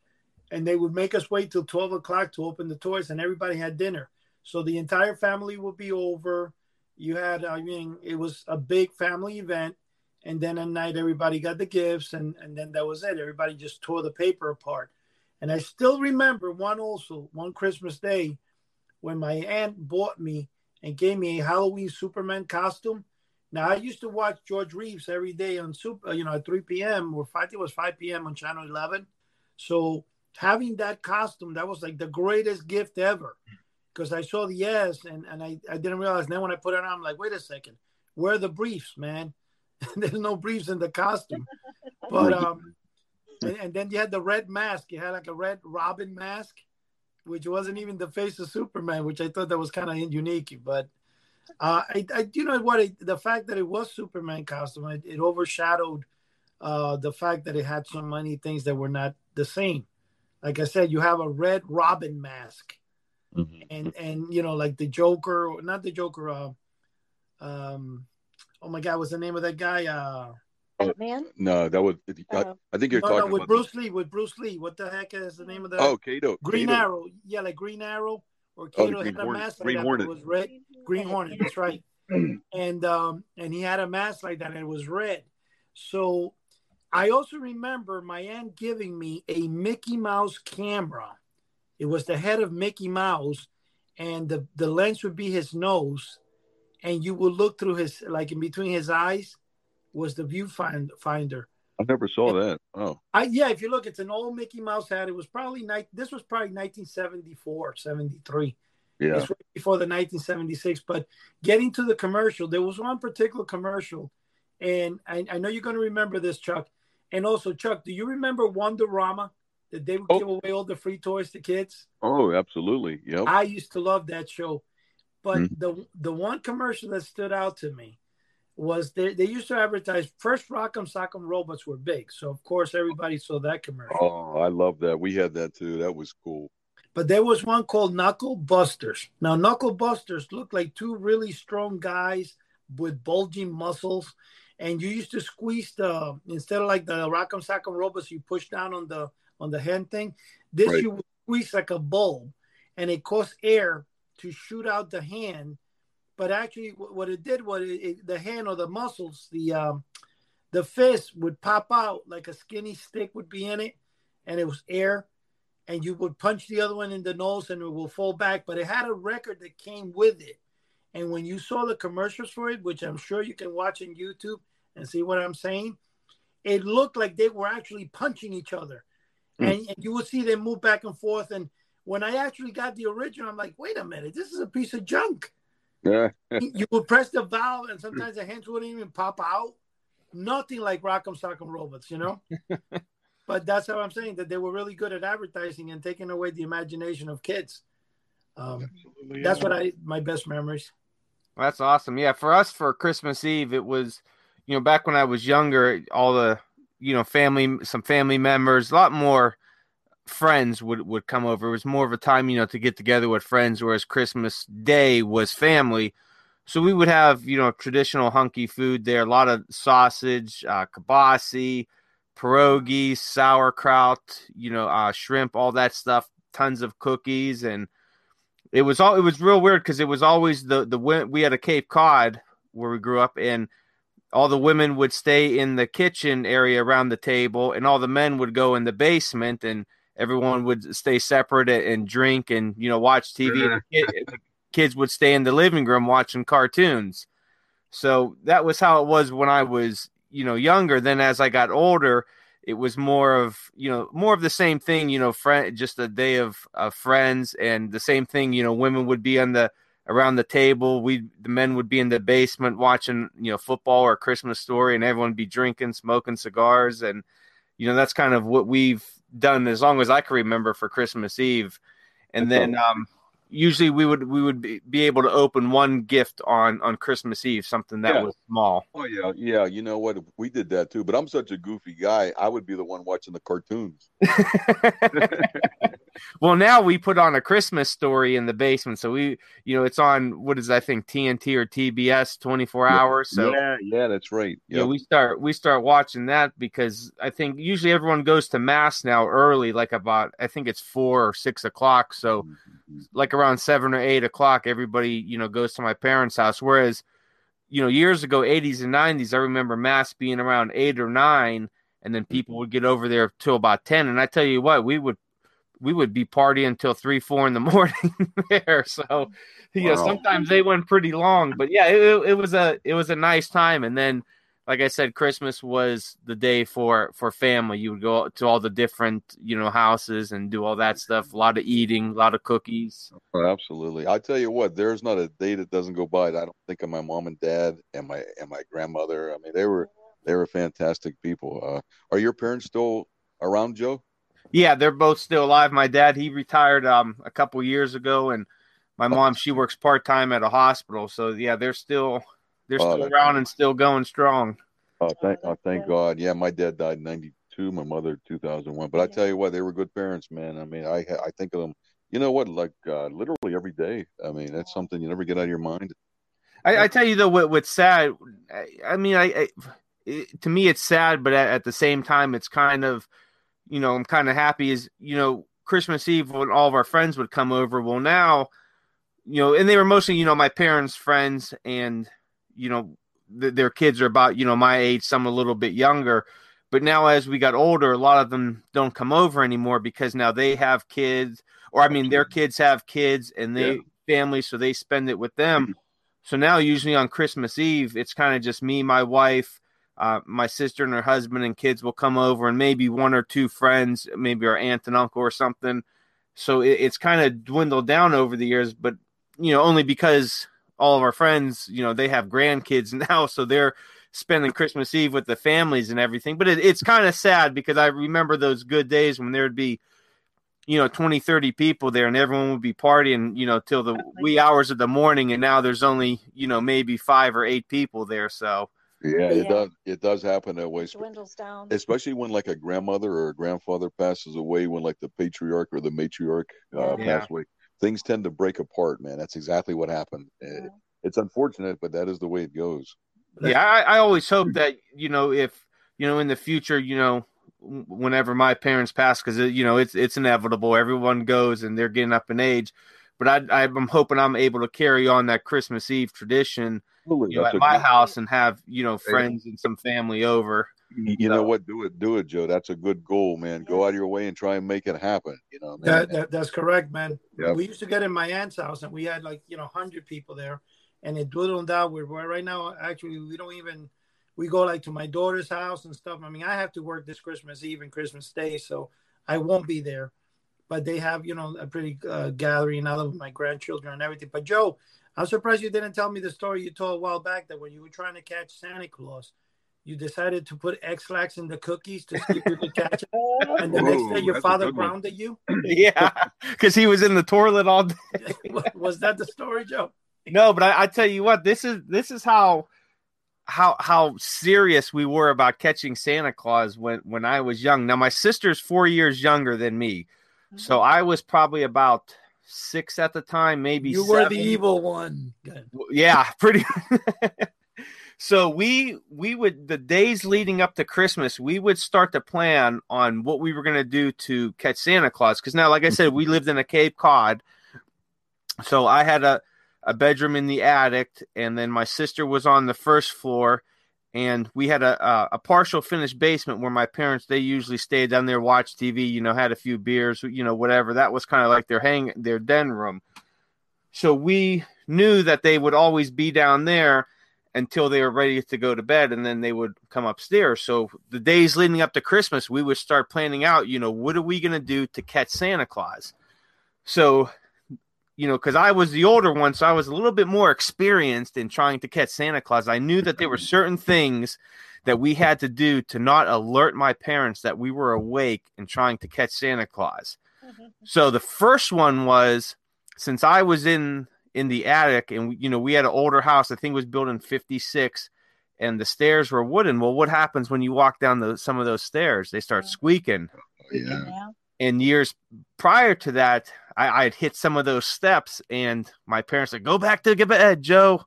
And they would make us wait till 12 o'clock to open the toys and everybody had dinner. So the entire family would be over. You had, I mean, it was a big family event. And then at night, everybody got the gifts, and, and then that was it. Everybody just tore the paper apart. And I still remember one also, one Christmas day, when my aunt bought me and gave me a Halloween Superman costume. Now I used to watch George Reeves every day on Super, you know, at 3 p.m. or 5, it was 5 p.m. on Channel 11. So having that costume, that was like the greatest gift ever. Because I saw the S and, and I, I didn't realize. And then when I put it on, I'm like, wait a second, where are the briefs, man? <laughs> There's no briefs in the costume. <laughs> But um, and, and, then you had the red mask. You had like a red Robin mask, which wasn't even the face of Superman, which I thought that was kind of unique. But uh, I, I, you know what? It, the fact that it was Superman costume, it, it overshadowed uh, the fact that it had so many things that were not the same. Like I said, you have a red Robin mask, mm-hmm. and and you know like the Joker, not the Joker. Uh, um, oh my God, what's the name of that guy? Uh, Man? No, that was. I, Uh, I think you're no, talking no, with about Bruce Lee. With Bruce Lee, what the heck is the name of that? Oh, Kato. Green Kato. Arrow. Yeah, like Green Arrow or Oh, Kato Green had a Hornet. mask like Green that, Hornet. It was red. Green Hornet. That's right. <clears throat> and um, and he had a mask like that, and it was red. So I also remember my aunt giving me a Mickey Mouse camera. It was the head of Mickey Mouse, and the the lens would be his nose, and you would look through his like in between his eyes was the viewfinder finder. I never saw that. Oh, I yeah, if you look, it's an old Mickey Mouse hat. It was probably ni- this was probably 1974, 73. yeah. It's right before the 1976. But getting to the commercial, there was one particular commercial, and I, I know you're going to remember this, Chuck. And also, Chuck, do you remember Wonderama? That they would Oh. give away all the free toys to kids. Oh, absolutely. Yep. I used to love that show, but Mhm. the the one commercial that stood out to me was they, they used to advertise first Rock'em Sock'em robots were big, so of course everybody saw that commercial. Oh, I love that. We had that too. That was cool. But there was one called Knuckle Busters. Now, Knuckle Busters looked like two really strong guys with bulging muscles. And you used to squeeze the instead of like the Rock'em Sock'em robots, you push down on the on the hand thing. This Right. you would squeeze like a bulb, and it caused air to shoot out the hand. But actually, what it did was it, it, the hand or the muscles, the um, the fist would pop out like a skinny stick would be in it, and it was air and you would punch the other one in the nose and it will fall back. But it had a record that came with it. And when you saw the commercials for it, which I'm sure you can watch on YouTube and see what I'm saying, it looked like they were actually punching each other. Hmm. And, and you would see them move back and forth. And when I actually got the original, I'm like, wait a minute, this is a piece of junk. Yeah. you would press the valve and sometimes the hands wouldn't even pop out. Nothing like Rock'em Sock'em Robots, you know? <laughs> but that's how I'm saying that they were really good at advertising and taking away the imagination of kids. Um, Absolutely. that's what I my best memories. That's awesome. Yeah, for us for Christmas Eve, it was, you know, back when I was younger, all the, you know, family, some family members, a lot more friends would would come over. It was more of a time, you know, to get together with friends, whereas Christmas Day was family. So we would have, you know, traditional hunky food there, a lot of sausage, uh, kibasi, pierogi, sauerkraut, you know, uh, shrimp, all that stuff, tons of cookies, and it was all it was real weird because it was always the the we had a Cape Cod where we grew up and all the women would stay in the kitchen area around the table and all the men would go in the basement and everyone would stay separate and drink and you know watch TV and the kid- the kids would stay in the living room watching cartoons. So that was how it was when I was you know younger. Then as I got older it was more of you know more of the same thing you know friend just a day of, of friends and the same thing you know women would be on the around the table. We the men would be in the basement watching you know football or christmas story and everyone would be drinking smoking cigars and you know that's kind of what we've done as long as i can remember for christmas eve. And then um usually we would we would be, be able to open one gift on on christmas eve something that Yeah. was small Oh yeah, yeah. You know what? We did that too. But I'm such a goofy guy. I would be the one watching the cartoons. <laughs> <laughs> well, now we put on a Christmas story in the basement. So we, you know, it's on what is I think TNT or TBS 24 hours. So yeah, yeah, that's right. yeah, we start we start watching that because I think usually everyone goes to mass now early, like about I think it's four or six o'clock. So Mhm. like around seven or eight o'clock, everybody you know goes to my parents' house. Whereas, you know, years ago, eighties and nineties, I remember mass being around eight or nine, and then people would get over there till about ten. And I tell you what, we would we would be partying until three, four in the <laughs> morning there. So, you know, sometimes they went pretty long, but yeah, it, it was a it was a nice time. And then, like I said, Christmas was the day for for family. You would go to all the different you know houses and do all that stuff. A lot of eating, a lot of cookies. Oh, absolutely. I tell you what, there's not a day that doesn't go by that I don't think of my mom and dad and my and my grandmother. I mean, they were they were fantastic people. Uh, are your parents still around, Joe? Yeah, they're both still alive. My dad, he retired um a couple years ago, and my mom, she works part time at a hospital. So yeah, they're still they're Oh, still around and still going strong. Oh, thank oh, thank. God. Yeah, my dad died in '92. My mother 2001. But I tell you what, they were good parents, man. I mean, I I think of them. You know what? Like uh, literally every day. I mean, that's something you never get out of your mind. I, I tell you though, what, what's sad. I, I mean, I, I it, to me it's sad, but at, at the same time, it's kind of, you know, I'm kind of happy. Is you know, Christmas Eve when all of our friends would come over. Well, now, you know, and they were mostly, you know, my parents' friends, and you know, th- their kids are about, you know, my age, some a little bit younger. But now, as we got older, a lot of them don't come over anymore because now they have kids, or I mean, their kids have kids and they Yeah. families, so they spend it with them. So now, usually on Christmas Eve, it's kind of just me, my wife, uh, my sister, and her husband, and kids will come over, and maybe one or two friends, maybe our aunt and uncle or something. So it, it's kind of dwindled down over the years, but you know, only because all of our friends, you know, they have grandkids <laughs> now, so they're spending Christmas Eve with the families and everything. But it, it's kind of sad because I remember those good days when there would be, you know, 20, 30 people there and everyone would be partying, you know, till the wee hours of the morning. And now there's only, you know, maybe five or eight people there. So, Yeah, it Yeah. does. It does happen that way. dwindles down. especially when like a grandmother or a grandfather passes away when like the patriarch or the matriarch uh, Yeah. pass away things tend to break apart man that's exactly what happened Uh, Yeah. it's unfortunate but that is the way it goes yeah, I, I always hope that, you know, if, you know, in the future, you know, whenever my parents pass, because, you know, it's, it's inevitable. Everyone goes and they're getting up in age. But I, I'm hoping I'm able to carry on that Christmas Eve tradition you know, at my house and have you know friends and some family over. You know what do it do it joe that's a good goal man go out of your way and try and make it happen you know. That, that that's correct, man. Yep. We used to get in my aunt's house, and we had like you know hundred people there, and it dwindled down. We're we're- right now actually we don't even we go like to my daughter's house and stuff. I mean, I have to work this Christmas Eve and Christmas Day, so I won't be there. But they have you know a pretty uh, gathering out of my grandchildren and everything. But Joe, I'm surprised you didn't tell me the story you told a while back that when you were trying to catch Santa Claus. You decided to put Ex-Lax in the cookies to see if you could catch it, and the next Whoa, day your father good one. grounded you. <laughs> <laughs> yeah, because he was in the toilet all day. <laughs> was that the story, Joe? No, but I, I tell you what, this is this is how how how serious we were about catching Santa Claus when when I was young. Now my sister's four years younger than me, mm-hmm. so I was probably about six at the time, maybe You were the evil one. Good. yeah pretty so we we would the days leading up to christmas we would start to plan on what we were going to do to catch santa claus because now like i said we lived in a cape cod. So i had a, a bedroom in the attic and then my sister was on the first floor and we had a, a, a partial finished basement where my parents they usually stayed down there watch tv you know had a few beers you know whatever. That was kind of like their hang their den room. So we knew that they would always be down there until they were ready to go to bed and then they would come upstairs. So the days leading up to Christmas, we would start planning out, you know, what are we going to do to catch Santa Claus? So, you know, because I was the older one, so I was a little bit more experienced in trying to catch Santa Claus. I knew that there were certain things that we had to do to not alert my parents that we were awake and trying to catch Santa Claus. Mm-hmm. So the first one was since I was in in the attic and you know we had an older house, I think it was built in 56 and the stairs were wooden. Well, what happens when you walk down the, some of those stairs? They start squeaking. yeah Yeah. And years prior to that, I, I'd hit some of those steps and my parents said, Go back to get bed, Joe.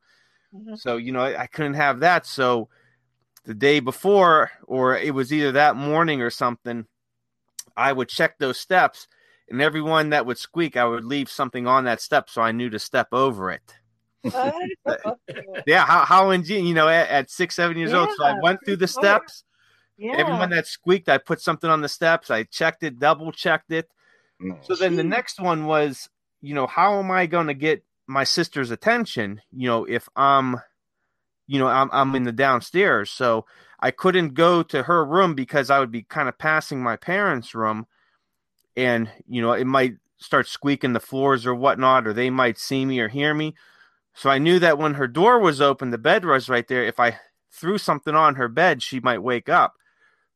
Mhm. So, you know, I, I couldn't have that. So the day before, or it was either that morning or something, I would check those steps, and everyone that would squeak, I would leave something on that step so I knew to step over it. <laughs> Yeah, how how ingenious, you know, at, at six, seven years old. So I went through the smart. steps. yeah. Everyone that squeaked, I put something on the steps. I checked it, double checked it. No. So then the next one was, you know, how am I going to get my sister's attention? You know, if I'm, you know, I'm I'm in the downstairs, so I couldn't go to her room because I would be kind of passing my parents' room, and you know, it might start squeaking the floors or whatnot, or they might see me or hear me. So I knew that when her door was open, the bed was right there. If I threw something on her bed, she might wake up.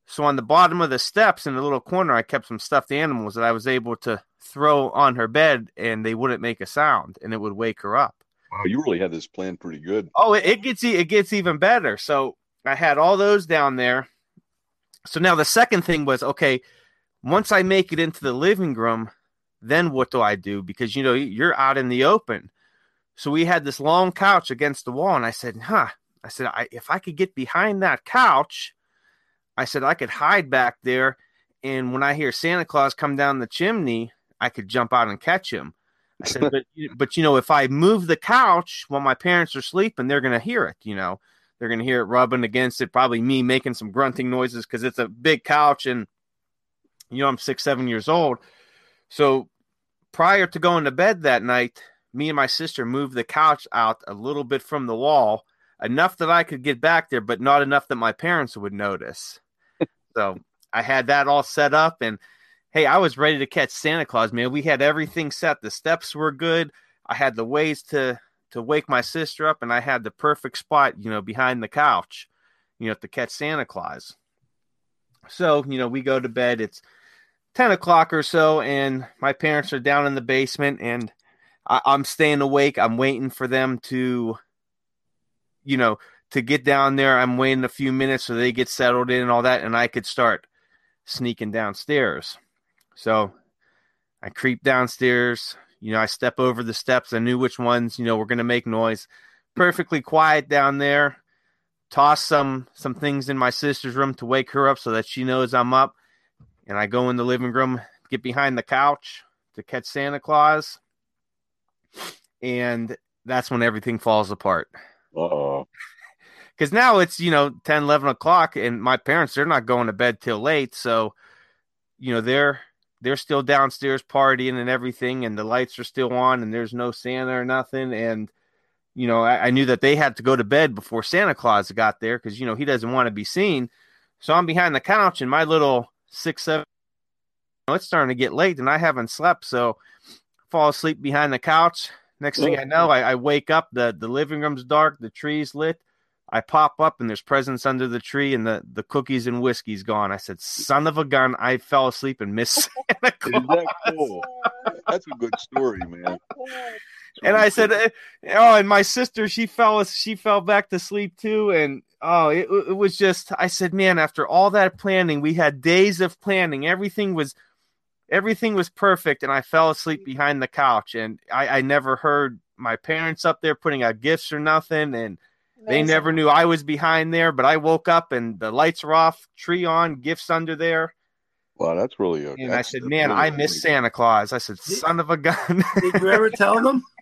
So on the bottom of the steps in the little corner, I kept some stuffed animals that I was able to throw on her bed, and they wouldn't make a sound, and it would wake her up. Wow, you really had this plan pretty good. Oh, it, it gets it gets even better. So I had all those down there. So now the second thing was okay. Once I make it into the living room, then what do I do? Because you know you're out in the open. So we had this long couch against the wall, and I said, "Huh." I said, I, "If I could get behind that couch." I said I could hide back there, and when I hear Santa Claus come down the chimney, I could jump out and catch him. I said, but <laughs> but you know, if I move the couch while my parents are sleeping, they're gonna hear it. You know, they're gonna hear it rubbing against it. Probably me making some grunting noises because it's a big couch, and you know, I'm six seven years old. So prior to going to bed that night, me and my sister moved the couch out a little bit from the wall, enough that I could get back there, but not enough that my parents would notice. <laughs> So I had that all set up and hey, I was ready to catch Santa Claus, man. We had everything set. The steps were good. I had the ways to to wake my sister up and I had the perfect spot, you know, behind the couch, you know, to catch Santa Claus. So, you know, we go to bed. It's 10 o'clock or so, and my parents are down in the basement, and I, I'm staying awake. I'm waiting for them to, you know, to get down there. I'm waiting a few minutes so they get settled in and all that, and I could start sneaking downstairs. So I creep downstairs. You know, I step over the steps. I knew which ones, you know, were going to make noise. Perfectly quiet down there. Toss some some things in my sister's room to wake her up so that she knows I'm up. And I go in the living room, get behind the couch to catch Santa Claus. And that's when everything falls apart Uh-oh. <laughs> because now it's you know 10 11 o'clock and my parents they're not going to bed till late so you know they're they're still downstairs partying and everything and the lights are still on and there's no santa or nothing and you know i, I knew that they had to go to bed before santa claus got there because you know he doesn't want to be seen so i'm behind the couch and my little six seven you know, it's starting to get late and i haven't slept so fall asleep behind the couch next thing i know I, I wake up the the living room's dark the tree's lit I pop up and there's presents under the tree and the, the cookies and whiskey's gone. I said, son of a gun, I fell asleep and missed <laughs> Santa Claus. Isn't that cool? That's a good story, man. <laughs> Oh And I said, eh, oh, and my sister, she fell, she fell back to sleep too. And oh, it, it was just, I said, man, after all that planning, we had days of planning. Everything was, everything was perfect. And I fell asleep behind the couch and I, I never heard my parents up there putting out gifts or nothing. And, they never knew I was behind there, but I woke up and the lights were off, tree on, gifts under there. Wow, that's really a. And I that's- said, Man, really I a miss really- Santa Claus. I said, Son of a gun. Did you ever tell them? <laughs>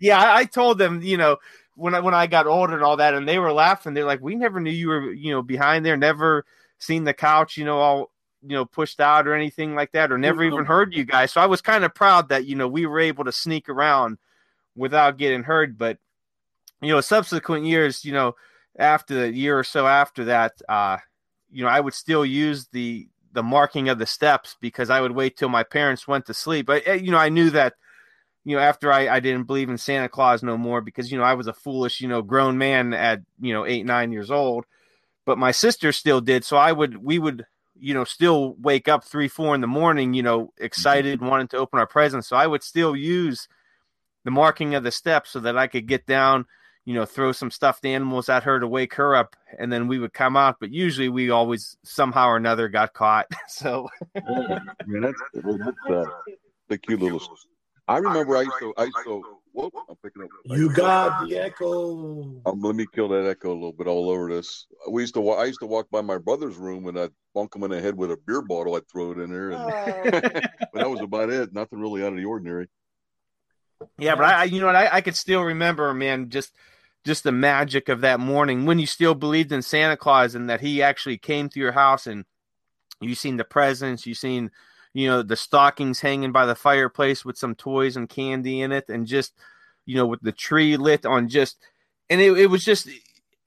yeah, I, I told them, you know, when I when I got older and all that, and they were laughing. They're like, We never knew you were, you know, behind there, never seen the couch, you know, all you know, pushed out or anything like that, or never even heard you guys. So I was kind of proud that, you know, we were able to sneak around without getting heard. But you know, subsequent years, you know, after the year or so after that, uh, you know, I would still use the the marking of the steps because I would wait till my parents went to sleep. But eh, you know, I knew that, you know, after I, I didn't believe in Santa Claus no more because you know I was a foolish, you know, grown man at you know eight nine years old, but my sister still did. So I would we would you know still wake up three four in the morning, you know, excited wanting to open our presents. So I would still use the marking of the steps so that I could get down you know, throw some stuffed animals at her to wake her up, and then we would come out. But usually, we always somehow or another got caught. <laughs> So Man, that's, that's uh, the cute little. I remember I used to. I used to. Whoop, I'm picking up. You got the echo. Um, let me kill that echo a little bit all over this. We used to. I used to walk by my brother's room and I'd bunk him in the head with a beer bottle. I'd throw it in there, and Oh. <laughs> but that was about it. Nothing really out of the ordinary. yeah, but I, I you know what, I, I could still remember, man, just just the magic of that morning when you still believed in Santa Claus and that he actually came to your house and you seen the presents, you seen you know, the stockings hanging by the fireplace with some toys and candy in it, and just, you know, with the tree lit on just, and it, it was just,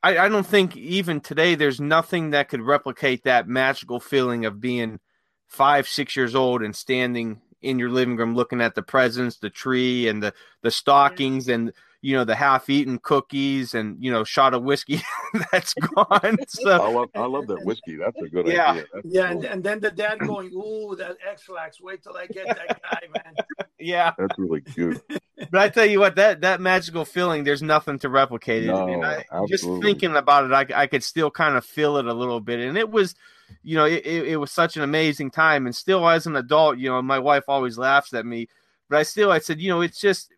I, I don't think even today there's nothing that could replicate that magical feeling of being five, six years old and standing in your living room looking at the presents, the tree, and the the stockings, and you know the half-eaten cookies, and you know shot of whiskey <laughs> that's <laughs> gone. <laughs> So I love I love that whiskey. That's a good Yeah. idea. That's Yeah, cool. and, and then the dad <clears throat> going, "Ooh, that Ex-Lax! Wait till I get that guy, man." yeah, That's really cute. but I tell you what, that that magical feeling, there's nothing to replicate it. No, and I, just thinking about it, I, I could still kind of feel it a little bit, and it was, you know, it, it, it was such an amazing time. And still, as an adult, you know, my wife always laughs at me, but I still, I said, you know, it's just,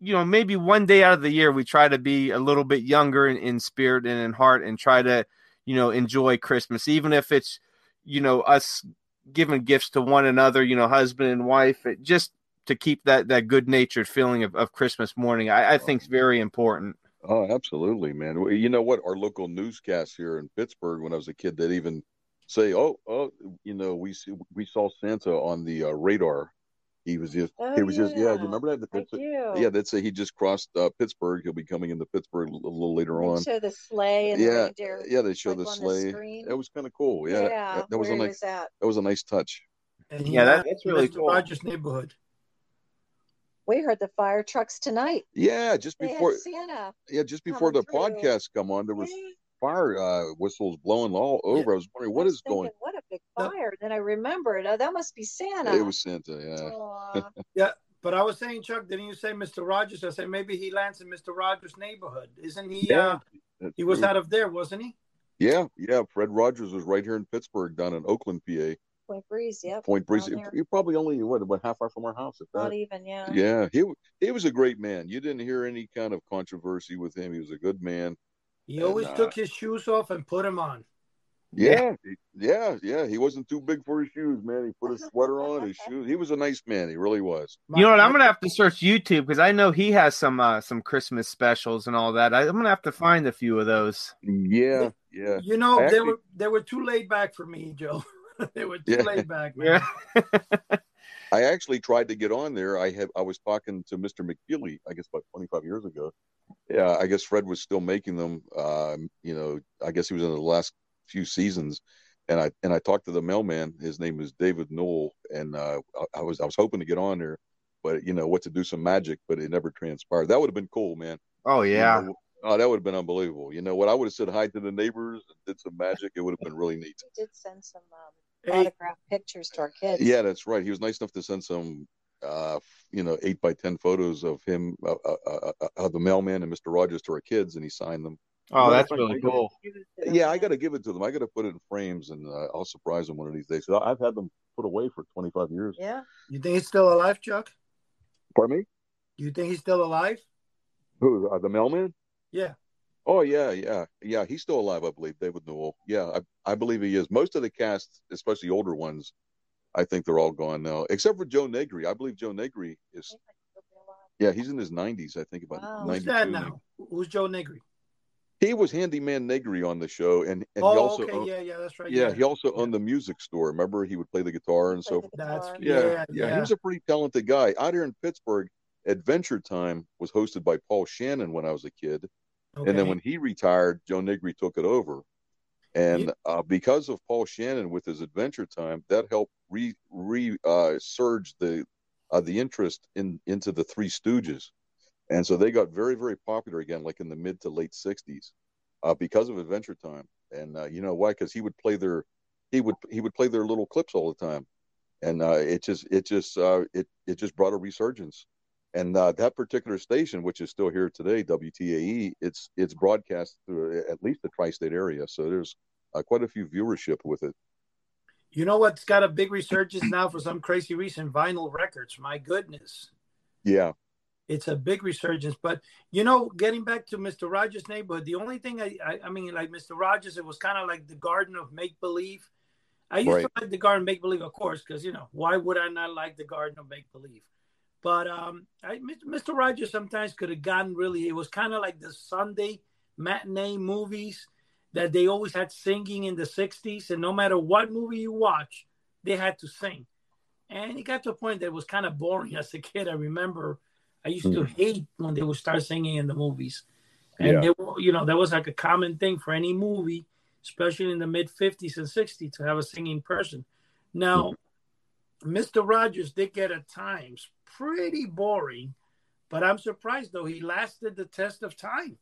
you know, maybe one day out of the year we try to be a little bit younger in, in spirit and in heart, and try to, you know, enjoy Christmas, even if it's, you know, us giving gifts to one another, you know, husband and wife, it just to keep that that good natured feeling of, of Christmas morning, I, I think is very important. Oh, absolutely, man. You know what? Our local newscast here in Pittsburgh, when I was a kid, they'd even say, "Oh, oh, you know, we see, we saw Santa on the uh, radar. He was just, Oh, he was just, yeah. yeah. You remember that? I That's- do. Yeah, they'd say he just crossed uh, Pittsburgh. He'll be coming into Pittsburgh a little, little later They on. show the sleigh and the Yeah, reindeer. yeah, they show like, the on the sleigh. screen. That was kind of cool. Yeah, yeah. that, that was a nice, was that? that was a nice touch. And Yeah, that- that's really Mr. cool. Rogers' neighborhood. We heard the fire trucks tonight. Yeah, just They before, Santa. yeah, just before the through. podcast come on, there was fire uh, whistles blowing all over. I was wondering what I was is going. What a big Yeah. fire! Then I remembered. Oh, that must be Santa. It was Santa. Yeah. Aw. <laughs> But I was saying, Chuck, didn't you say Mr. Rogers? I said maybe he lands in Mr. Rogers' neighborhood. Isn't he? Yeah, Uh, he was out of there, wasn't he? Yeah, yeah. Fred Rogers was right here in Pittsburgh, down in Oakland, PA. Point Breeze. Yep. Point Breeze. down. You're probably only what about half hour from our house. If Not that. even. Yeah. Yeah, he he was a great man. You didn't hear any kind of controversy with him. He was a good man. He And, always uh, took his shoes off and put them on. Yeah, yeah, yeah. He wasn't too big for his shoes, man. He put his sweater on, his shoes. He was a nice man. He really was. You know what? I'm gonna have to search YouTube because I know he has some uh, some Christmas specials and all that. I, I'm gonna have to find a few of those. Yeah, yeah. You know, I they were they were too laid back for me, Joe. <laughs> they were too Yeah. laid back, man. Yeah, <laughs> I actually tried to get on there. I had I was talking to Mr. McFeely, I guess about 25 years ago. Yeah, I guess Fred was still making them. Um, you know, I guess he was in the last few seasons, and I and I talked to the mailman. His name is David Newell, and uh, I, I was I was hoping to get on there, but you know what to do some magic, but it never transpired. That would have been cool, man. Oh You yeah. know, oh, that would have been unbelievable. You know what? I would have said hi to the neighbors and did some magic. It would have been really neat. He did send some um, Hey, autographed pictures to our kids. Yeah, that's right. He was nice enough to send some, uh, you know, eight by ten photos of him, uh, uh, uh, uh, of the mailman and Mr. Rogers to our kids, and he signed them. Oh, Matter that's really cool. Yeah, I got to give it to them. I got to put it in frames, and uh, I'll surprise them one of these days. So I've had them put away for twenty five years. Yeah. you think he's still alive, Chuck? Pardon me? You think he's still alive? Who? Uh, the mailman? Yeah. Oh yeah, yeah, yeah. He's still alive, I believe. David Newell. Yeah, I, I believe he is. Most of the cast, especially the older ones, I think they're all gone now, except for Joe Negri. I believe Joe Negri is. Yeah, he's in his nineties. I think about Wow. Who's ninety two. that now? Who's Joe Negri? He was handyman Negri on the show, and, and oh, he also okay, owned, yeah, yeah, that's right. yeah, he also owned the music store. Remember, he would play the guitar and so. Played the That's. Yeah, Yeah, yeah, yeah. he was a pretty talented guy. Out here in Pittsburgh, Adventure Time was hosted by Paul Shannon when I was a kid, and then when he retired, Joe Negri took it over. And Yeah. uh, because of Paul Shannon with his Adventure Time, that helped re re uh, surge the uh, the interest in into the Three Stooges, and so they got very very popular again, like in the mid to late '60s, uh, because of Adventure Time. And uh, you know why? Because he would play their he would he would play their little clips all the time, and uh, it just it just uh, it it just brought a resurgence. And uh, that particular station, which is still here today, WTAE, it's it's broadcast through at least the tri-state area. So there's uh, quite a few viewership with it. You know what's got a big resurgence now for some crazy reason? Vinyl records. My goodness. Yeah, It's a big resurgence. But you know, getting back to Mr. Rogers' neighborhood, the only thing I I, I mean, like Mr. Rogers, it was kind of like the garden of make believe. I used Right. to like the garden of make believe, of course, because you know, why would I not like the garden of make believe? But um I, Mr. Rogers sometimes could have gotten really it was kind of like the Sunday matinee movies that they always had singing in the 60s and no matter what movie you watch they had to sing and it got to a point that it was kind of boring <laughs> as a kid. I remember I used to Mhm. hate when they would start singing in the movies, and Yeah. they, were- you know that was like a common thing for any movie, especially in the mid '50s and '60s, to have a singing person. Now, Mister Rogers did get at times pretty boring, but I'm surprised though he lasted the test of time.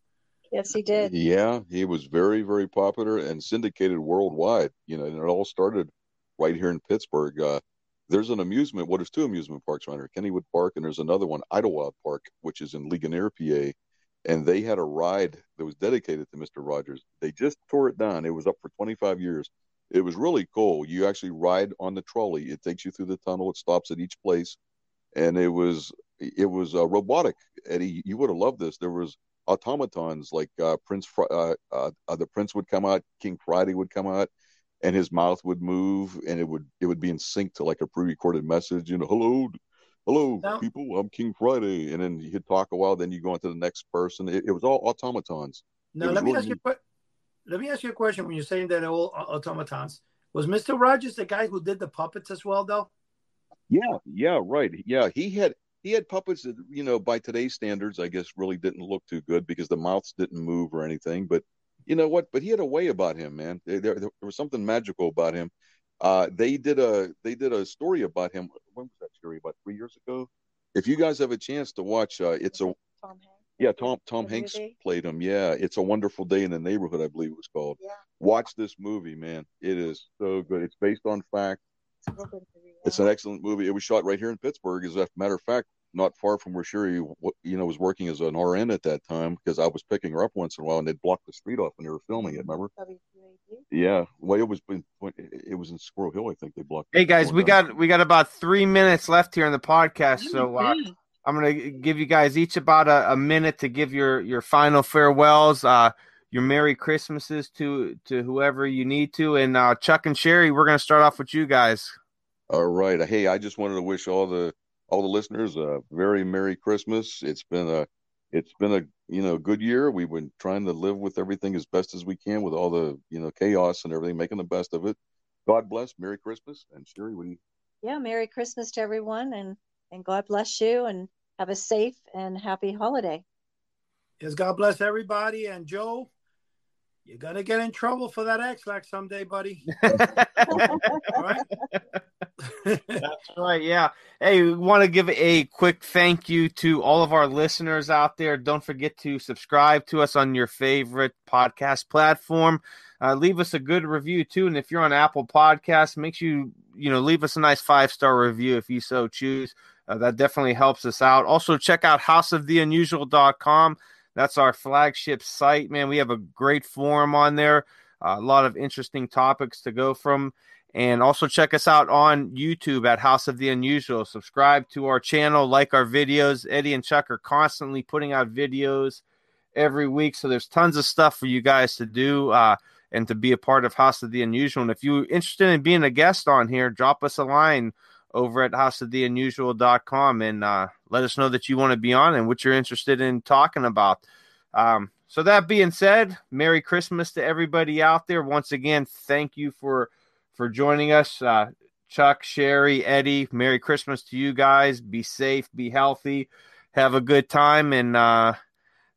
Yes, he did. Yeah, he was very, very popular and syndicated worldwide. You know, and it all started right here in Pittsburgh. Uh, there's an amusement. Well, there's two amusement parks around here: Kennywood Park, and there's another one, Idlewild Park, which is in Ligonier, PA. And they had a ride that was dedicated to Mr. Rogers. They just tore it down. It was up for 25 years. It was really cool. You actually ride on the trolley. It takes you through the tunnel. It stops at each place, and it was it was uh, robotic. Eddie, you would have loved this. There was automatons like uh, Prince. Uh, uh, uh, the Prince would come out. King Friday would come out, and his mouth would move, and it would it would be in sync to like a pre-recorded message. You know, hello, hello, Now- people. I'm King Friday, and then he'd talk a while. Then you go on to the next person. It, it was all automatons. Now let me really ask you a let me ask you a question. When you're saying that all uh, automatons, was Mister Rogers the guy who did the puppets as well, though? Yeah, yeah, right. Yeah, he had he had puppets that you know by today's standards, I guess, really didn't look too good because the mouths didn't move or anything. But you know what? But he had a way about him, man. There, there, there was something magical about him. Uh, they did a they did a story about him. When was that story? About three years ago. If you guys have a chance to watch, uh, it's a Tom Hanks. yeah Tom Tom The Hanks movie? played him. Yeah, it's a wonderful day in the neighborhood, I believe it was called. Yeah. Watch this movie, man. It is so good. It's based on fact. It's a real good movie, It's an excellent movie. It was shot right here in Pittsburgh. As a matter of fact, not far from where Sherry, you know, was working as an RN at that time because I was picking her up once in a while, and they'd block the street off when they were filming it. Remember? WQED. Yeah. Well, it was been, it was in Squirrel Hill, I think they blocked. Hey guys, we down. got we got about three minutes left here in the podcast, so uh, I'm gonna give you guys each about a, a minute to give your your final farewells, uh, your Merry Christmases to to whoever you need to, and uh, Chuck and Sherry, we're gonna start off with you guys. All right. Hey, I just wanted to wish all the all the listeners a very Merry Christmas. It's been a it's been a you know good year. We've been trying to live with everything as best as we can with all the you know chaos and everything, making the best of it. God bless. Merry Christmas. And Sherry, what do you? Yeah, Merry Christmas to everyone and and God bless you and have a safe and happy holiday. Yes, God bless everybody. And Joe, you're gonna get in trouble for that Ex-Lax someday, buddy. <laughs> All right. That's right. Yeah. Hey, we want to give a quick thank you to all of our listeners out there. Don't forget to subscribe to us on your favorite podcast platform. Uh, leave us a good review too, and if you're on Apple Podcasts, make sure you you know leave us a nice five star review if you so choose. Uh, that definitely helps us out. Also, check out houseoftheunusual.com. That's our flagship site, man. We have a great forum on there, uh, a lot of interesting topics to go from. And also check us out on YouTube at House of the Unusual. Subscribe to our channel, like our videos. Eddie and Chuck are constantly putting out videos every week. So there's tons of stuff for you guys to do uh, and to be a part of House of the Unusual. And if you're interested in being a guest on here, drop us a line over at houseoftheunusual.com and uh, let us know that you want to be on and what you're interested in talking about. Um, so that being said, Merry Christmas to everybody out there. Once again, thank you for for joining us. Uh, Chuck, Sherry, Eddie, Merry Christmas to you guys. Be safe, be healthy, have a good time, and uh,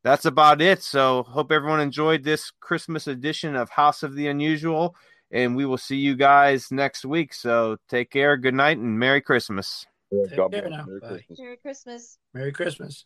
that's about it. So, hope everyone enjoyed this Christmas edition of House of the Unusual, and we will see you guys next week. So, take care, good night, and Merry Christmas. Take God care now. Merry Bye. Christmas. Merry Christmas. Merry Christmas.